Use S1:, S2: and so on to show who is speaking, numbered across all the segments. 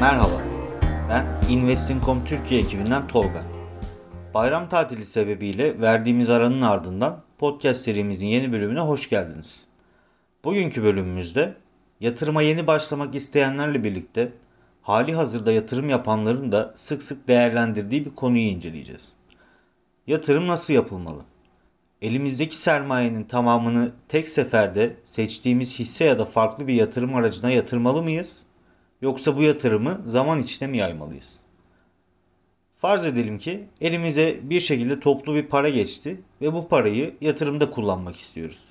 S1: Merhaba, ben Investing.com Türkiye ekibinden Tolga. Bayram tatili sebebiyle verdiğimiz aranın ardından podcast serimizin yeni bölümüne hoş geldiniz. Bugünkü bölümümüzde yatırıma yeni başlamak isteyenlerle birlikte hali hazırda yatırım yapanların da sık sık değerlendirdiği bir konuyu inceleyeceğiz. Yatırım nasıl yapılmalı? Elimizdeki sermayenin tamamını tek seferde seçtiğimiz hisse ya da farklı bir yatırım aracına yatırmalı mıyız? Yoksa bu yatırımı zaman içinde mi yaymalıyız? Farz edelim ki elimize bir şekilde toplu bir para geçti ve bu parayı yatırımda kullanmak istiyoruz.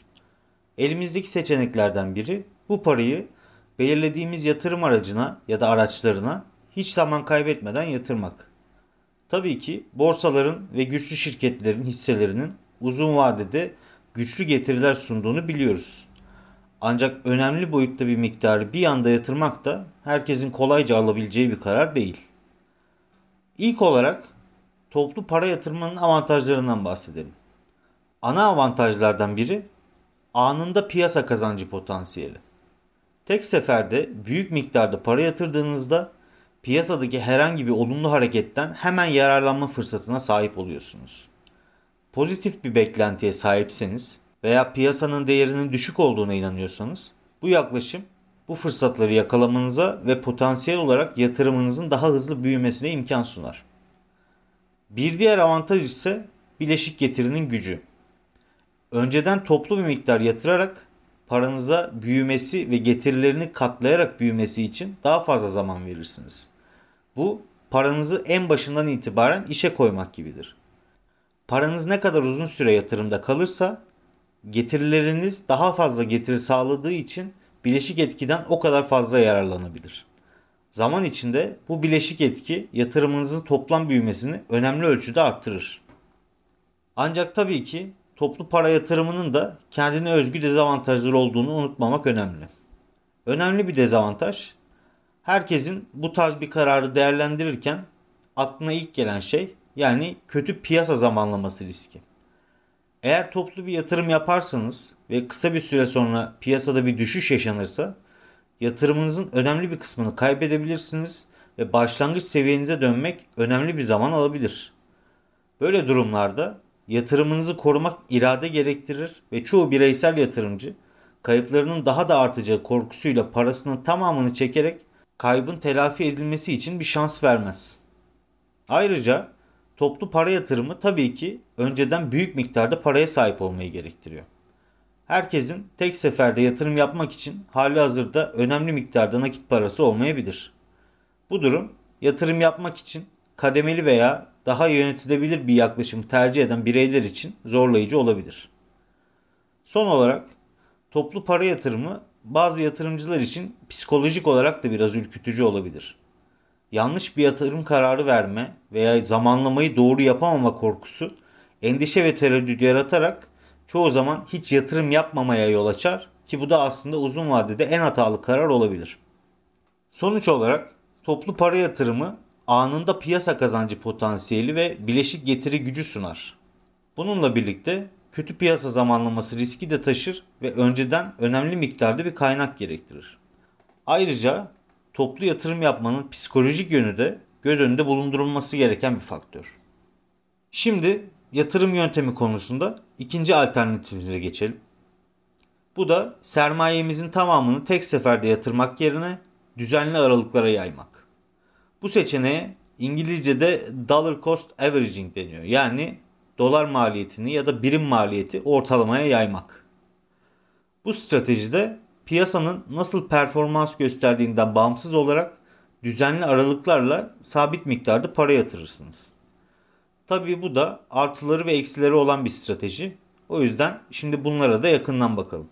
S1: Elimizdeki seçeneklerden biri bu parayı belirlediğimiz yatırım aracına ya da araçlarına hiç zaman kaybetmeden yatırmak. Tabii ki borsaların ve güçlü şirketlerin hisselerinin uzun vadede güçlü getiriler sunduğunu biliyoruz. Ancak önemli boyutta bir miktarı bir anda yatırmak da herkesin kolayca alabileceği bir karar değil. İlk olarak toplu para yatırmanın avantajlarından bahsedelim. Ana avantajlardan biri anında piyasa kazancı potansiyeli. Tek seferde büyük miktarda para yatırdığınızda piyasadaki herhangi bir olumlu hareketten hemen yararlanma fırsatına sahip oluyorsunuz. Pozitif bir beklentiye sahipseniz veya piyasanın değerinin düşük olduğuna inanıyorsanız bu yaklaşım bu fırsatları yakalamanıza ve potansiyel olarak yatırımınızın daha hızlı büyümesine imkan sunar. Bir diğer avantaj ise bileşik getirinin gücü. Önceden toplu bir miktar yatırarak paranıza büyümesi ve getirilerini katlayarak büyümesi için daha fazla zaman verirsiniz. Bu paranızı en başından itibaren işe koymak gibidir. Paranız ne kadar uzun süre yatırımda kalırsa getirileriniz daha fazla getiri sağladığı için bileşik etkiden o kadar fazla yararlanabilir. Zaman içinde bu bileşik etki yatırımınızın toplam büyümesini önemli ölçüde arttırır. Ancak tabii ki toplu para yatırımının da kendine özgü dezavantajları olduğunu unutmamak önemli. Önemli bir dezavantaj, herkesin bu tarz bir kararı değerlendirirken aklına ilk gelen şey yani kötü piyasa zamanlaması riski. Eğer toplu bir yatırım yaparsanız ve kısa bir süre sonra piyasada bir düşüş yaşanırsa yatırımınızın önemli bir kısmını kaybedebilirsiniz ve başlangıç seviyenize dönmek önemli bir zaman alabilir. Böyle durumlarda yatırımınızı korumak irade gerektirir ve çoğu bireysel yatırımcı kayıplarının daha da artacağı korkusuyla parasının tamamını çekerek kaybın telafi edilmesi için bir şans vermez. Ayrıca toplu para yatırımı tabii ki önceden büyük miktarda paraya sahip olmayı gerektiriyor. Herkesin tek seferde yatırım yapmak için hali hazırda önemli miktarda nakit parası olmayabilir. Bu durum yatırım yapmak için kademeli veya daha yönetilebilir bir yaklaşım tercih eden bireyler için zorlayıcı olabilir. Son olarak toplu para yatırımı bazı yatırımcılar için psikolojik olarak da biraz ürkütücü olabilir. Yanlış bir yatırım kararı verme veya zamanlamayı doğru yapamama korkusu endişe ve tereddüt yaratarak çoğu zaman hiç yatırım yapmamaya yol açar ki bu da aslında uzun vadede en hatalı karar olabilir. Sonuç olarak toplu para yatırımı anında piyasa kazancı potansiyeli ve bileşik getiri gücü sunar. Bununla birlikte kötü piyasa zamanlaması riski de taşır ve önceden önemli miktarda bir kaynak gerektirir. Ayrıca toplu yatırım yapmanın psikolojik yönü de göz önünde bulundurulması gereken bir faktör. Şimdi yatırım yöntemi konusunda ikinci alternatifimize geçelim. Bu da sermayemizin tamamını tek seferde yatırmak yerine düzenli aralıklara yaymak. Bu seçeneğe İngilizce'de dollar cost averaging deniyor. Yani dolar maliyetini ya da birim maliyeti ortalamaya yaymak. Bu stratejide piyasanın nasıl performans gösterdiğinden bağımsız olarak düzenli aralıklarla sabit miktarda para yatırırsınız. Tabii bu da artıları ve eksileri olan bir strateji. O yüzden şimdi bunlara da yakından bakalım.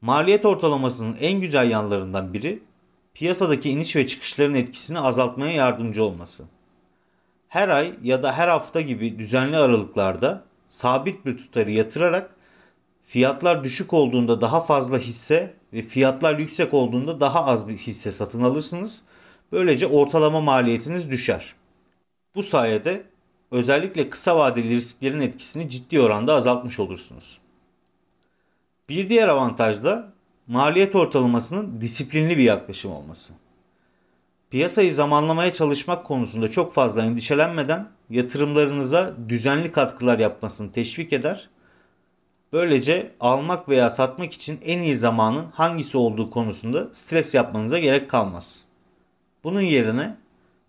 S1: Maliyet ortalamasının en güzel yanlarından biri piyasadaki iniş ve çıkışların etkisini azaltmaya yardımcı olması. Her ay ya da her hafta gibi düzenli aralıklarda sabit bir tutarı yatırarak fiyatlar düşük olduğunda daha fazla hisse ve fiyatlar yüksek olduğunda daha az bir hisse satın alırsınız. Böylece ortalama maliyetiniz düşer. Bu sayede özellikle kısa vadeli risklerin etkisini ciddi oranda azaltmış olursunuz. Bir diğer avantaj da maliyet ortalamasının disiplinli bir yaklaşım olması. Piyasayı zamanlamaya çalışmak konusunda çok fazla endişelenmeden yatırımlarınıza düzenli katkılar yapmasını teşvik eder. Böylece almak veya satmak için en iyi zamanın hangisi olduğu konusunda stres yapmanıza gerek kalmaz. Bunun yerine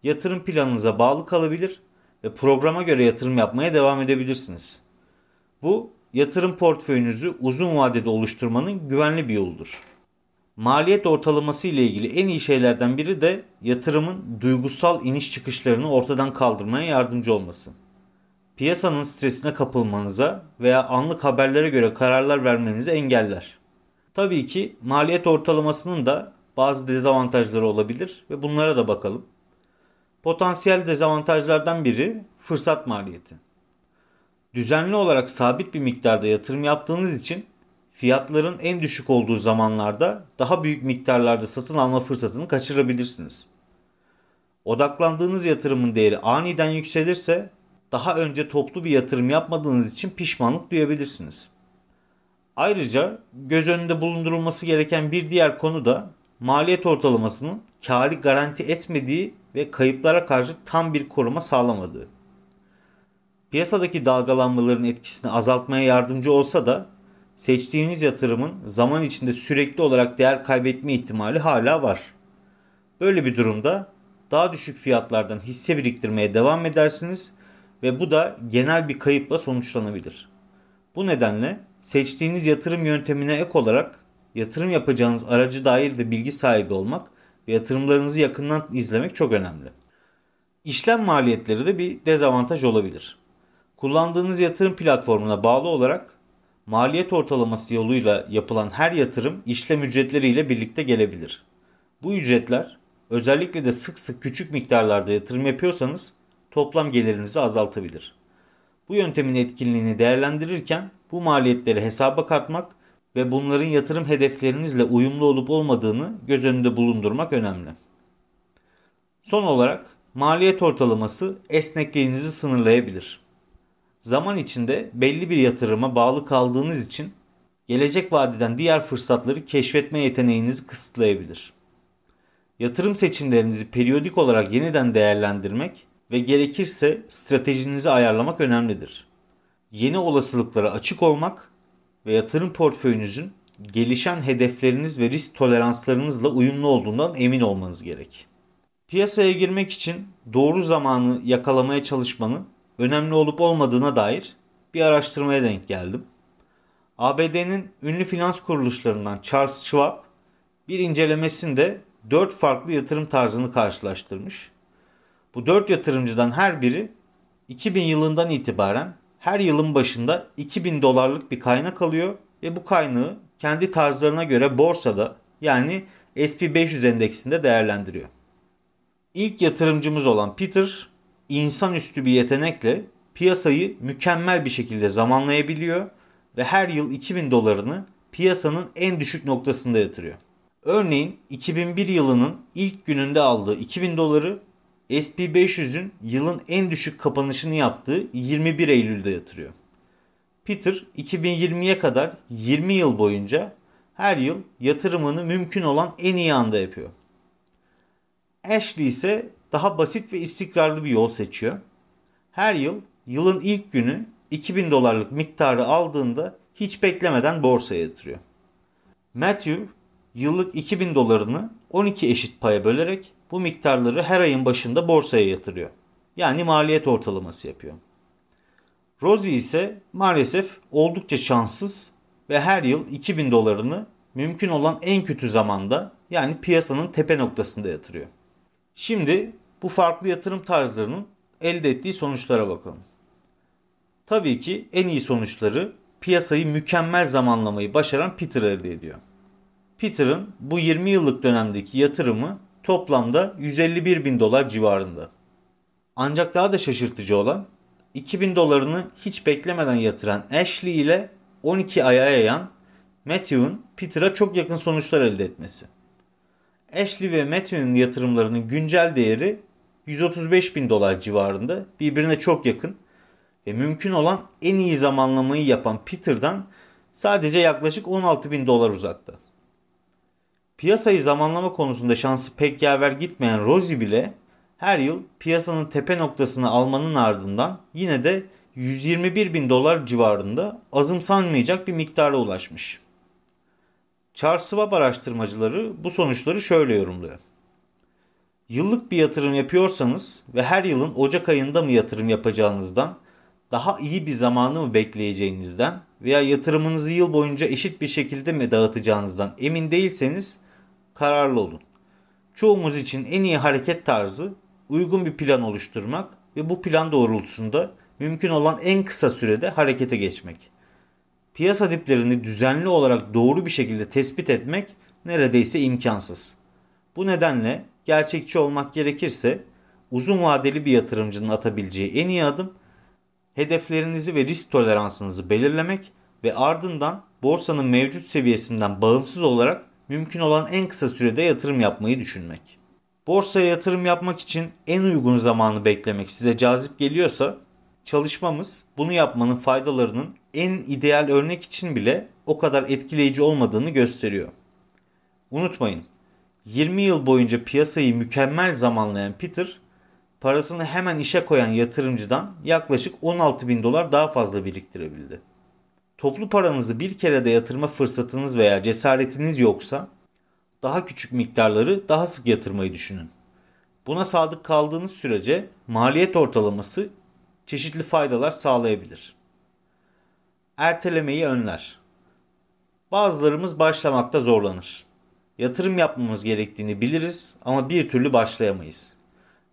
S1: yatırım planınıza bağlı kalabilir ve programa göre yatırım yapmaya devam edebilirsiniz. Bu yatırım portföyünüzü uzun vadede oluşturmanın güvenli bir yoludur. Maliyet ortalaması ile ilgili en iyi şeylerden biri de yatırımın duygusal iniş çıkışlarını ortadan kaldırmaya yardımcı olması. Piyasanın stresine kapılmanıza veya anlık haberlere göre kararlar vermenizi engeller. Tabii ki maliyet ortalamasının da bazı dezavantajları olabilir ve bunlara da bakalım. Potansiyel dezavantajlardan biri fırsat maliyeti. Düzenli olarak sabit bir miktarda yatırım yaptığınız için fiyatların en düşük olduğu zamanlarda daha büyük miktarlarda satın alma fırsatını kaçırabilirsiniz. Odaklandığınız yatırımın değeri aniden yükselirse daha önce toplu bir yatırım yapmadığınız için pişmanlık duyabilirsiniz. Ayrıca göz önünde bulundurulması gereken bir diğer konu da maliyet ortalamasının kârı garanti etmediği ve kayıplara karşı tam bir koruma sağlamadığı. Piyasadaki dalgalanmaların etkisini azaltmaya yardımcı olsa da seçtiğiniz yatırımın zaman içinde sürekli olarak değer kaybetme ihtimali hala var. Böyle bir durumda daha düşük fiyatlardan hisse biriktirmeye devam edersiniz ve bu da genel bir kayıpla sonuçlanabilir. Bu nedenle seçtiğiniz yatırım yöntemine ek olarak yatırım yapacağınız aracı dair de bilgi sahibi olmak ve yatırımlarınızı yakından izlemek çok önemli. İşlem maliyetleri de bir dezavantaj olabilir. Kullandığınız yatırım platformuna bağlı olarak maliyet ortalaması yoluyla yapılan her yatırım işlem ücretleriyle birlikte gelebilir. Bu ücretler özellikle de sık sık küçük miktarlarda yatırım yapıyorsanız toplam gelirinizi azaltabilir. Bu yöntemin etkinliğini değerlendirirken bu maliyetleri hesaba katmak ve bunların yatırım hedeflerinizle uyumlu olup olmadığını göz önünde bulundurmak önemli. Son olarak maliyet ortalaması esnekliğinizi sınırlayabilir. Zaman içinde belli bir yatırıma bağlı kaldığınız için gelecek vadeden diğer fırsatları keşfetme yeteneğinizi kısıtlayabilir. Yatırım seçimlerinizi periyodik olarak yeniden değerlendirmek ve gerekirse stratejinizi ayarlamak önemlidir. Yeni olasılıklara açık olmak ve yatırım portföyünüzün gelişen hedefleriniz ve risk toleranslarınızla uyumlu olduğundan emin olmanız gerek. Piyasaya girmek için doğru zamanı yakalamaya çalışmanın önemli olup olmadığına dair bir araştırmaya denk geldim. ABD'nin ünlü finans kuruluşlarından Charles Schwab bir incelemesinde 4 farklı yatırım tarzını karşılaştırmış. Bu 4 yatırımcıdan her biri 2000 yılından itibaren her yılın başında 2000 dolarlık bir kaynak alıyor ve bu kaynağı kendi tarzlarına göre borsada yani SP500 endeksinde değerlendiriyor. İlk yatırımcımız olan Peter insanüstü bir yetenekle piyasayı mükemmel bir şekilde zamanlayabiliyor ve her yıl 2000 dolarını piyasanın en düşük noktasında yatırıyor. Örneğin 2001 yılının ilk gününde aldığı 2000 doları SP500'ün yılın en düşük kapanışını yaptığı 21 Eylül'de yatırıyor. Peter 2020'ye kadar 20 yıl boyunca her yıl yatırımını mümkün olan en iyi anda yapıyor. Ashley ise daha basit ve istikrarlı bir yol seçiyor. Her yıl yılın ilk günü 2000 dolarlık miktarı aldığında hiç beklemeden borsaya yatırıyor. Matthew yıllık 2000 dolarını 12 eşit paya bölerek bu miktarları her ayın başında borsaya yatırıyor. Yani maliyet ortalaması yapıyor. Rosie ise maalesef oldukça şanssız ve her yıl 2000 dolarını mümkün olan en kötü zamanda yani piyasanın tepe noktasında yatırıyor. Şimdi bu farklı yatırım tarzlarının elde ettiği sonuçlara bakalım. Tabii ki en iyi sonuçları piyasayı mükemmel zamanlamayı başaran Peter elde ediyor. Peter'ın bu 20 yıllık dönemdeki yatırımı toplamda 151 bin dolar civarında. Ancak daha da şaşırtıcı olan 2000 dolarını hiç beklemeden yatıran Ashley ile 12 aya yayan Matthew'un Peter'a çok yakın sonuçlar elde etmesi. Ashley ve Matthew'nin yatırımlarının güncel değeri 135 bin dolar civarında birbirine çok yakın ve mümkün olan en iyi zamanlamayı yapan Peter'dan sadece yaklaşık 16 bin dolar uzakta. Piyasayı zamanlama konusunda şansı pek yaver gitmeyen Rosie bile her yıl piyasanın tepe noktasını almanın ardından yine de 121 bin dolar civarında azımsanmayacak bir miktara ulaşmış. Charles Schwab araştırmacıları bu sonuçları şöyle yorumluyor. Yıllık bir yatırım yapıyorsanız ve her yılın Ocak ayında mı yatırım yapacağınızdan, daha iyi bir zamanı mı bekleyeceğinizden veya yatırımınızı yıl boyunca eşit bir şekilde mi dağıtacağınızdan emin değilseniz kararlı olun. Çoğumuz için en iyi hareket tarzı uygun bir plan oluşturmak ve bu plan doğrultusunda mümkün olan en kısa sürede harekete geçmek. Piyasa diplerini düzenli olarak doğru bir şekilde tespit etmek neredeyse imkansız. Bu nedenle gerçekçi olmak gerekirse uzun vadeli bir yatırımcının atabileceği en iyi adım hedeflerinizi ve risk toleransınızı belirlemek ve ardından borsanın mevcut seviyesinden bağımsız olarak mümkün olan en kısa sürede yatırım yapmayı düşünmek. Borsaya yatırım yapmak için en uygun zamanı beklemek size cazip geliyorsa çalışmamız bunu yapmanın faydalarının en ideal örnek için bile o kadar etkileyici olmadığını gösteriyor. Unutmayın 20 yıl boyunca piyasayı mükemmel zamanlayan Peter parasını hemen işe koyan yatırımcıdan yaklaşık 16 bin dolar daha fazla biriktirebildi. Toplu paranızı bir kere de yatırma fırsatınız veya cesaretiniz yoksa daha küçük miktarları daha sık yatırmayı düşünün. Buna sadık kaldığınız sürece maliyet ortalaması çeşitli faydalar sağlayabilir. Ertelemeyi önler. Bazılarımız başlamakta zorlanır. Yatırım yapmamız gerektiğini biliriz ama bir türlü başlayamayız.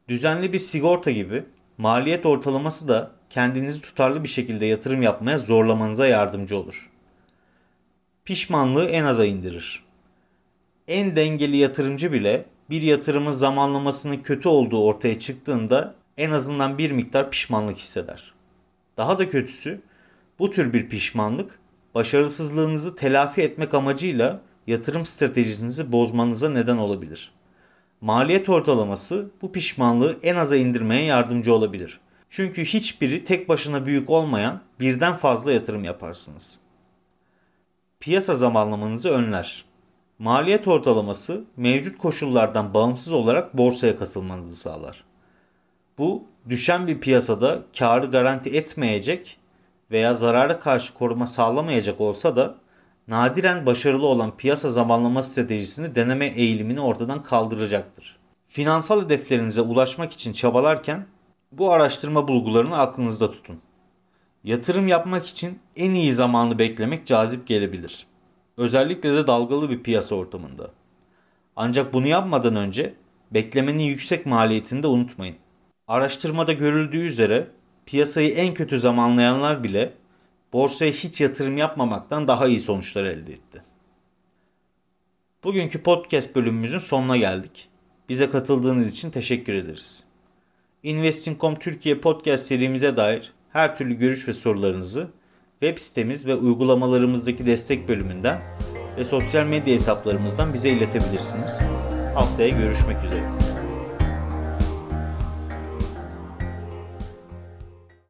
S1: Düzenli bir sigorta gibi maliyet ortalaması da kendinizi tutarlı bir şekilde yatırım yapmaya zorlamanıza yardımcı olur. Pişmanlığı en aza indirir. En dengeli yatırımcı bile bir yatırımın zamanlamasının kötü olduğu ortaya çıktığında en azından bir miktar pişmanlık hisseder. Daha da kötüsü bu tür bir pişmanlık başarısızlığınızı telafi etmek amacıyla yatırım stratejinizi bozmanıza neden olabilir. Maliyet ortalaması bu pişmanlığı en aza indirmeye yardımcı olabilir. Çünkü hiçbiri tek başına büyük olmayan birden fazla yatırım yaparsınız. Piyasa zamanlamanızı önler. Maliyet ortalaması mevcut koşullardan bağımsız olarak borsaya katılmanızı sağlar. Bu düşen bir piyasada karı garanti etmeyecek veya zarara karşı koruma sağlamayacak olsa da nadiren başarılı olan piyasa zamanlama stratejisini deneme eğilimini ortadan kaldıracaktır. Finansal hedeflerinize ulaşmak için çabalarken bu araştırma bulgularını aklınızda tutun. Yatırım yapmak için en iyi zamanı beklemek cazip gelebilir. Özellikle de dalgalı bir piyasa ortamında. Ancak bunu yapmadan önce beklemenin yüksek maliyetini de unutmayın. Araştırmada görüldüğü üzere piyasayı en kötü zamanlayanlar bile borsaya hiç yatırım yapmamaktan daha iyi sonuçlar elde etti. Bugünkü podcast bölümümüzün sonuna geldik. Bize katıldığınız için teşekkür ederiz. Investing.com Türkiye podcast serimize dair her türlü görüş ve sorularınızı web sitemiz ve uygulamalarımızdaki destek bölümünden ve sosyal medya hesaplarımızdan bize iletebilirsiniz. Haftaya görüşmek üzere.